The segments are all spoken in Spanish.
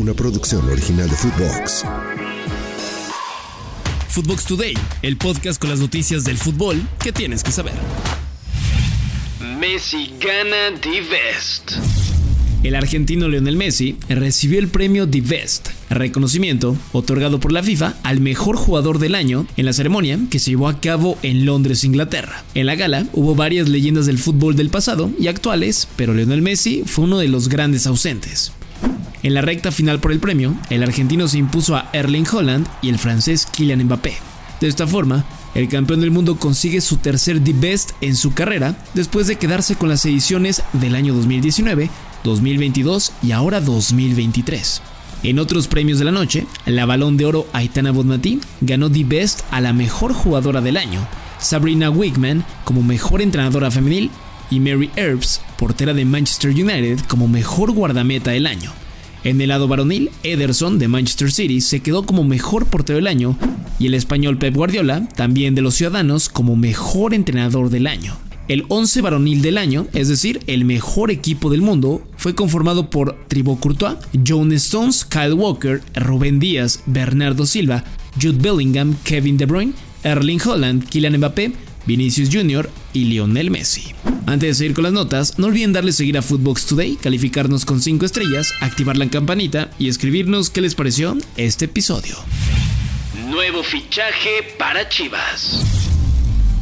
una producción original de Footbox. Footbox Today, el podcast con las noticias del fútbol que tienes que saber. Messi gana The Best. El argentino Lionel Messi recibió el premio The Best, reconocimiento otorgado por la FIFA al mejor jugador del año en la ceremonia que se llevó a cabo en Londres, Inglaterra. En la gala hubo varias leyendas del fútbol del pasado y actuales, pero Lionel Messi fue uno de los grandes ausentes. En la recta final por el premio, el argentino se impuso a Erling Holland y el francés Kylian Mbappé. De esta forma, el campeón del mundo consigue su tercer The Best en su carrera después de quedarse con las ediciones del año 2019 2022 y ahora 2023. En otros premios de la noche, la Balón de Oro Aitana Bonmatí ganó The Best a la mejor jugadora del año, Sabrina Wigman como mejor entrenadora femenil y Mary Earps, portera de Manchester United, como mejor guardameta del año. En el lado varonil, Ederson de Manchester City se quedó como mejor portero del año y el español Pep Guardiola, también de los Ciudadanos, como mejor entrenador del año. El 11 varonil del año, es decir, el mejor equipo del mundo, fue conformado por Thibaut Courtois, John Stones, Kyle Walker, Rubén Díaz, Bernardo Silva, Jude Bellingham, Kevin De Bruyne, Erling Holland, Kylian Mbappé, Vinicius Jr. y Lionel Messi. Antes de seguir con las notas, no olviden darle seguir a Footbox Today, calificarnos con 5 estrellas, activar la campanita y escribirnos qué les pareció este episodio. Nuevo fichaje para Chivas.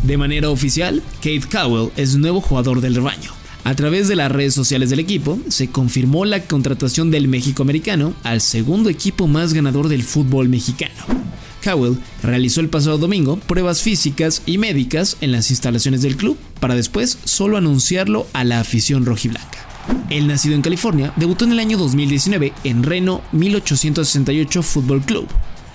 De manera oficial, Kate Cowell es nuevo jugador del rebaño. A través de las redes sociales del equipo, se confirmó la contratación del México-americano al segundo equipo más ganador del fútbol mexicano. Cowell realizó el pasado domingo pruebas físicas y médicas en las instalaciones del club para después solo anunciarlo a la afición rojiblanca. El nacido en California debutó en el año 2019 en Reno 1868 Football Club,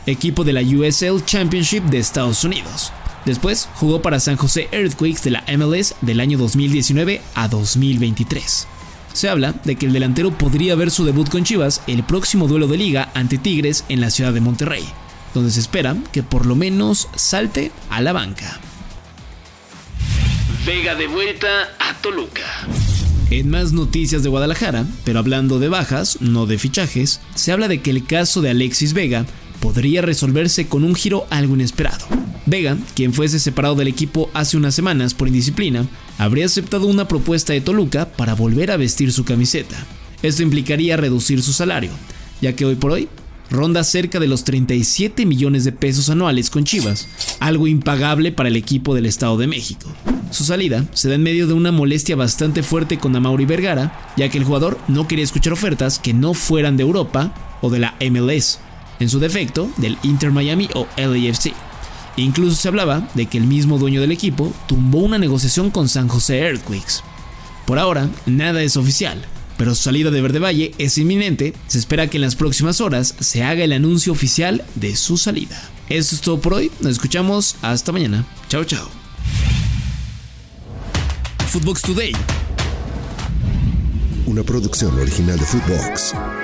equipo de la USL Championship de Estados Unidos. Después jugó para San José Earthquakes de la MLS del año 2019 a 2023. Se habla de que el delantero podría ver su debut con Chivas el próximo duelo de liga ante Tigres en la ciudad de Monterrey, donde se espera que por lo menos salte a la banca. Vega de vuelta a Toluca. En más noticias de Guadalajara, pero hablando de bajas, no de fichajes, se habla de que el caso de Alexis Vega podría resolverse con un giro algo inesperado. Vega, quien fuese separado del equipo hace unas semanas por indisciplina, habría aceptado una propuesta de Toluca para volver a vestir su camiseta. Esto implicaría reducir su salario, ya que hoy por hoy ronda cerca de los 37 millones de pesos anuales con Chivas, algo impagable para el equipo del Estado de México. Su salida se da en medio de una molestia bastante fuerte con Amauri Vergara, ya que el jugador no quería escuchar ofertas que no fueran de Europa o de la MLS, en su defecto del Inter Miami o LAFC. Incluso se hablaba de que el mismo dueño del equipo tumbó una negociación con San José Earthquakes. Por ahora, nada es oficial, pero su salida de Verde Valle es inminente. Se espera que en las próximas horas se haga el anuncio oficial de su salida. Eso es todo por hoy. Nos escuchamos hasta mañana. Chao, chao. Footbox Today. Una producción original de Footbox.